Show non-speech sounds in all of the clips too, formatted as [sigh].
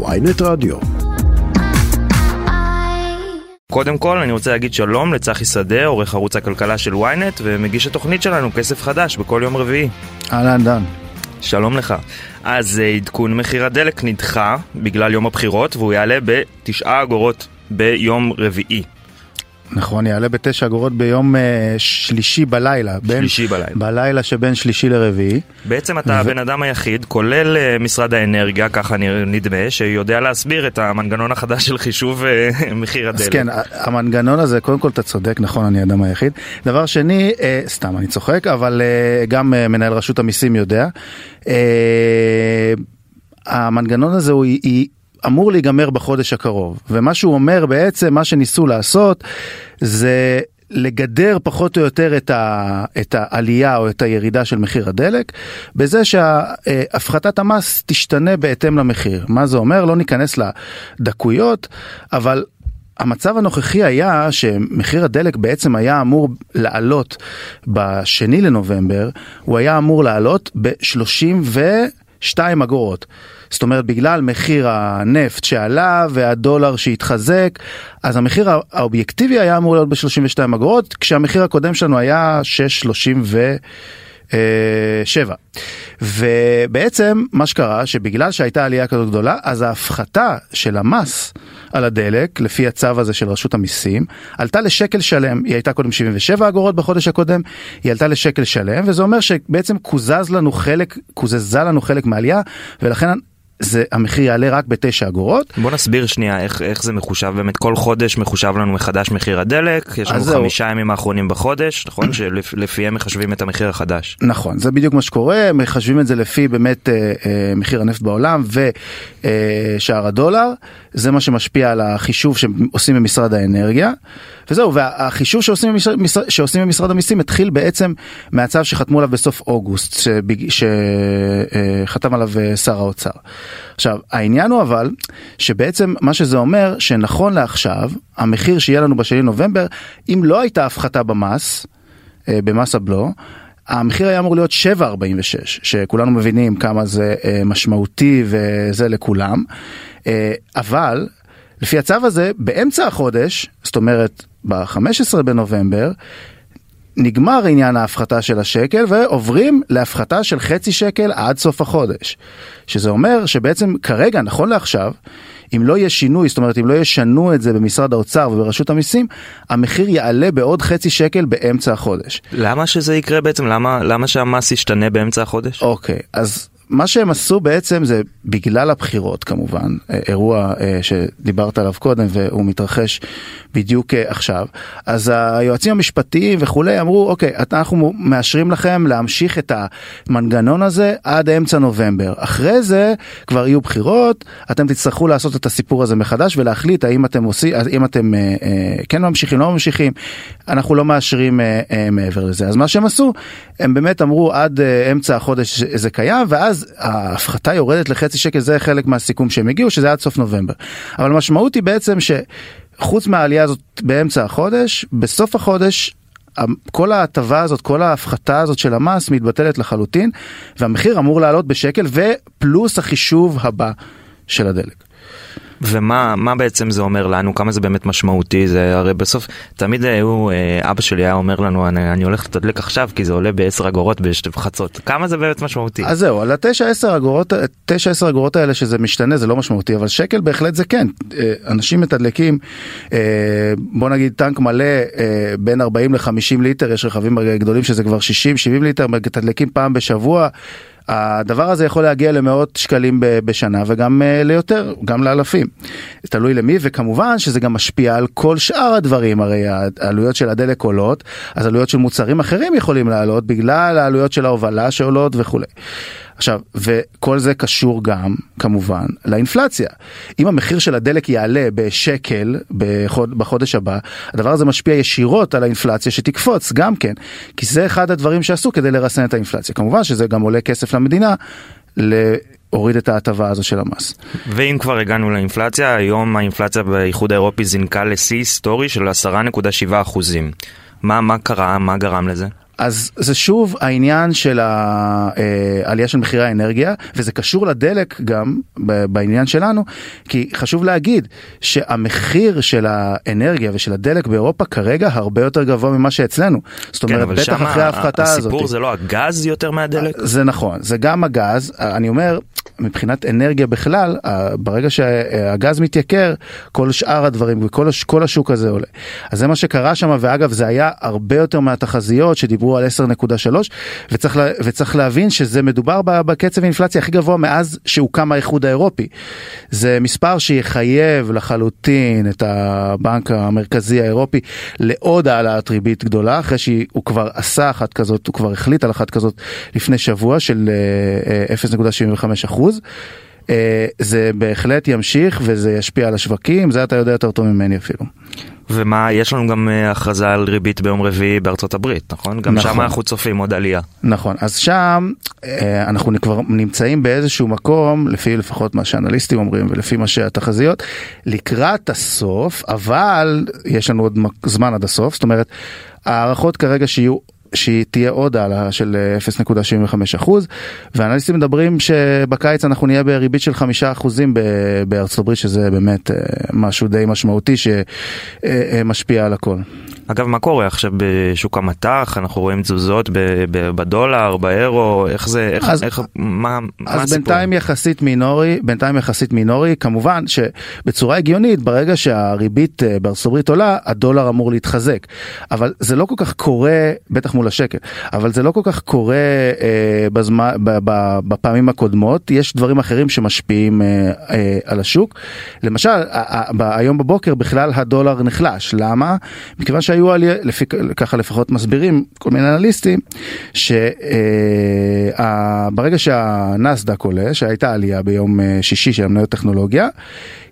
ויינט רדיו. קודם כל אני רוצה להגיד שלום לצחי שדה, עורך ערוץ הכלכלה של ynet ומגיש התוכנית שלנו כסף חדש בכל יום רביעי. אהלן דן. שלום לך. אז אה, עדכון מחיר הדלק נדחה בגלל יום הבחירות והוא יעלה בתשעה אגורות ביום רביעי. נכון, יעלה בתשע אגורות ביום uh, שלישי בלילה. שלישי בין, בלילה. בלילה שבין שלישי לרביעי. בעצם אתה הבן אדם היחיד, כולל אה, משרד האנרגיה, ככה נדמה, שיודע להסביר את המנגנון החדש של חישוב אה, [laughs] מחיר הדלק. אז כן, המנגנון הזה, קודם כל אתה צודק, נכון, אני האדם היחיד. דבר שני, אה, סתם, אני צוחק, אבל אה, גם אה, מנהל רשות המיסים יודע. אה, המנגנון הזה הוא... היא, אמור להיגמר בחודש הקרוב ומה שהוא אומר בעצם מה שניסו לעשות זה לגדר פחות או יותר את, ה, את העלייה או את הירידה של מחיר הדלק בזה שהפחתת המס תשתנה בהתאם למחיר. מה זה אומר? לא ניכנס לדקויות, אבל המצב הנוכחי היה שמחיר הדלק בעצם היה אמור לעלות בשני לנובמבר, הוא היה אמור לעלות ב-32 אגורות. זאת אומרת בגלל מחיר הנפט שעלה והדולר שהתחזק אז המחיר האובייקטיבי היה אמור להיות ב-32 אגורות כשהמחיר הקודם שלנו היה 6.37 ובעצם מה שקרה שבגלל שהייתה עלייה כזו גדולה אז ההפחתה של המס על הדלק לפי הצו הזה של רשות המיסים עלתה לשקל שלם. היא הייתה קודם 77 אגורות בחודש הקודם היא עלתה לשקל שלם וזה אומר שבעצם קוזז לנו חלק קוזזה לנו חלק מהעלייה ולכן זה המחיר יעלה רק בתשע אגורות. בוא נסביר שנייה איך, איך זה מחושב באמת כל חודש מחושב לנו מחדש מחיר הדלק יש לנו. חמישה ימים האחרונים בחודש נכון [clears throat] שלפיהם מחשבים את המחיר החדש. נכון זה בדיוק מה שקורה מחשבים את זה לפי באמת אה, אה, מחיר הנפט בעולם ושער הדולר זה מה שמשפיע על החישוב שעושים במשרד האנרגיה וזהו והחישוב שעושים במשרד, שעושים במשרד המיסים התחיל בעצם מהצו שחתמו עליו בסוף אוגוסט שחתם עליו אה, שר האוצר. עכשיו העניין הוא אבל שבעצם מה שזה אומר שנכון לעכשיו המחיר שיהיה לנו בשני נובמבר אם לא הייתה הפחתה במס אה, במס הבלו המחיר היה אמור להיות 7.46 שכולנו מבינים כמה זה אה, משמעותי וזה לכולם אבל לפי הצו הזה באמצע החודש זאת אומרת ב-15 בנובמבר נגמר עניין ההפחתה של השקל ועוברים להפחתה של חצי שקל עד סוף החודש. שזה אומר שבעצם כרגע, נכון לעכשיו, אם לא יהיה שינוי, זאת אומרת אם לא ישנו את זה במשרד האוצר וברשות המיסים, המחיר יעלה בעוד חצי שקל באמצע החודש. למה שזה יקרה בעצם למה למה שהמס ישתנה באמצע החודש? אוקיי, אז מה שהם עשו בעצם זה בגלל הבחירות כמובן, אה, אירוע אה, שדיברת עליו קודם והוא מתרחש בדיוק אה, עכשיו, אז היועצים המשפטיים וכולי אמרו אוקיי, אנחנו מאשרים לכם להמשיך את המנגנון הזה עד אמצע נובמבר. אחרי זה כבר יהיו בחירות, אתם תצטרכו לעשות את הסיפור הזה מחדש ולהחליט האם אתם עושים, האם אתם כן ממשיכים, לא ממשיכים, אנחנו לא מאשרים מעבר לזה. אז מה שהם עשו, הם באמת אמרו עד אמצע החודש זה קיים ואז ההפחתה יורדת לחצי שקל זה חלק מהסיכום שהם הגיעו שזה עד סוף נובמבר. אבל המשמעות היא בעצם שחוץ מהעלייה הזאת באמצע החודש בסוף החודש. כל ההטבה הזאת כל ההפחתה הזאת של המס מתבטלת לחלוטין והמחיר אמור לעלות בשקל ופלוס החישוב הבא של הדלק. ומה מה בעצם זה אומר לנו כמה זה באמת משמעותי זה הרי בסוף תמיד היו אה, אבא שלי היה אומר לנו אני, אני הולך לתדלק עכשיו כי זה עולה ב-10 אגורות בשתי חצות כמה זה באמת משמעותי. אז זהו על התשע עשר אגורות תשע עשר אגורות האלה שזה משתנה זה לא משמעותי אבל שקל בהחלט זה כן אה, אנשים מתדלקים אה, בוא נגיד טנק מלא בין 40 ל-50 ליטר יש רכבים גדולים שזה כבר 60 70 ליטר מתדלקים פעם בשבוע. הדבר הזה יכול להגיע למאות שקלים בשנה וגם ליותר, גם לאלפים. תלוי למי, וכמובן שזה גם משפיע על כל שאר הדברים, הרי העלויות של הדלק עולות, אז עלויות של מוצרים אחרים יכולים לעלות בגלל העלויות של ההובלה שעולות וכולי. עכשיו, וכל זה קשור גם, כמובן, לאינפלציה. אם המחיר של הדלק יעלה בשקל בחוד, בחודש הבא, הדבר הזה משפיע ישירות על האינפלציה שתקפוץ גם כן, כי זה אחד הדברים שעשו כדי לרסן את האינפלציה. כמובן שזה גם עולה כסף למדינה. להוריד את ההטבה הזו של המס. ואם כבר הגענו לאינפלציה, היום האינפלציה באיחוד האירופי זינקה לשיא היסטורי של 10.7 אחוזים. מה, מה קרה? מה גרם לזה? אז זה שוב העניין של העלייה של מחירי האנרגיה, וזה קשור לדלק גם בעניין שלנו, כי חשוב להגיד שהמחיר של האנרגיה ושל הדלק באירופה כרגע הרבה יותר גבוה ממה שאצלנו. זאת כן, אומרת, אבל בטח אחרי ההפחתה הזאת. הסיפור זה לא הגז יותר מהדלק? זה נכון, זה גם הגז, אני אומר, מבחינת אנרגיה בכלל, ברגע שהגז מתייקר, כל שאר הדברים וכל הש, כל השוק הזה עולה. אז זה מה שקרה שם, ואגב זה היה הרבה יותר מהתחזיות שדיברו על 10.3, וצריך, לה, וצריך להבין שזה מדובר בקצב האינפלציה הכי גבוה מאז שהוקם האיחוד האירופי. זה מספר שיחייב לחלוטין את הבנק המרכזי האירופי לעוד העלאת ריבית גדולה, אחרי שהוא כבר עשה אחת כזאת, הוא כבר החליט על אחת כזאת לפני שבוע של 0.75 אחוז. אה, זה בהחלט ימשיך וזה ישפיע על השווקים, זה אתה יודע יותר טוב ממני אפילו. ומה, יש לנו גם אה, הכרזה על ריבית ביום רביעי בארצות הברית, נכון? גם נכון. שם אנחנו צופים עוד עלייה. נכון, אז שם אה, אנחנו כבר נמצאים באיזשהו מקום, לפי לפחות מה שאנליסטים אומרים ולפי מה שהתחזיות, לקראת הסוף, אבל יש לנו עוד זמן עד הסוף, זאת אומרת, הערכות כרגע שיהיו שהיא תהיה עוד העלאה של 0.75 אחוז ואנליסטים מדברים שבקיץ אנחנו נהיה בריבית של חמישה אחוזים בארצות הברית שזה באמת משהו די משמעותי שמשפיע על הכל. אגב מה קורה עכשיו בשוק המטח? אנחנו רואים תזוזות בדולר באירו איך זה איך, אז, איך מה, אז מה הסיפור? בינתיים יחסית מינורי בינתיים יחסית מינורי כמובן שבצורה הגיונית ברגע שהריבית בארצות הברית עולה הדולר אמור להתחזק. אבל זה לא כל כך קורה בטח מול השקל אבל זה לא כל כך קורה אה, בזמן ב, ב, בפעמים הקודמות. יש דברים אחרים שמשפיעים אה, אה, על השוק. למשל היום בבוקר בכלל הדולר נחלש. למה? מכיוון שהיו עליה לפי ככה לפחות מסבירים כל מיני אנליסטים שברגע שהנסדק עולה שהייתה עלייה ביום שישי של המניות טכנולוגיה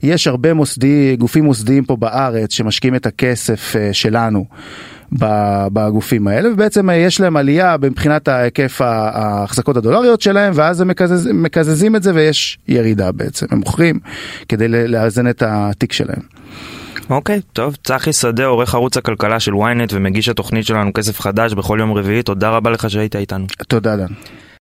יש הרבה מוסדי גופים מוסדיים פה בארץ שמשקיעים את הכסף שלנו. בגופים האלה ובעצם יש להם עלייה מבחינת ההיקף ההחזקות הדולריות שלהם ואז הם מקזז, מקזזים את זה ויש ירידה בעצם הם מוכרים כדי לאזן את התיק שלהם. אוקיי, טוב, צחי שדה, עורך ערוץ הכלכלה של ynet ומגיש התוכנית שלנו כסף חדש בכל יום רביעי, תודה רבה לך שהיית איתנו. תודה דן.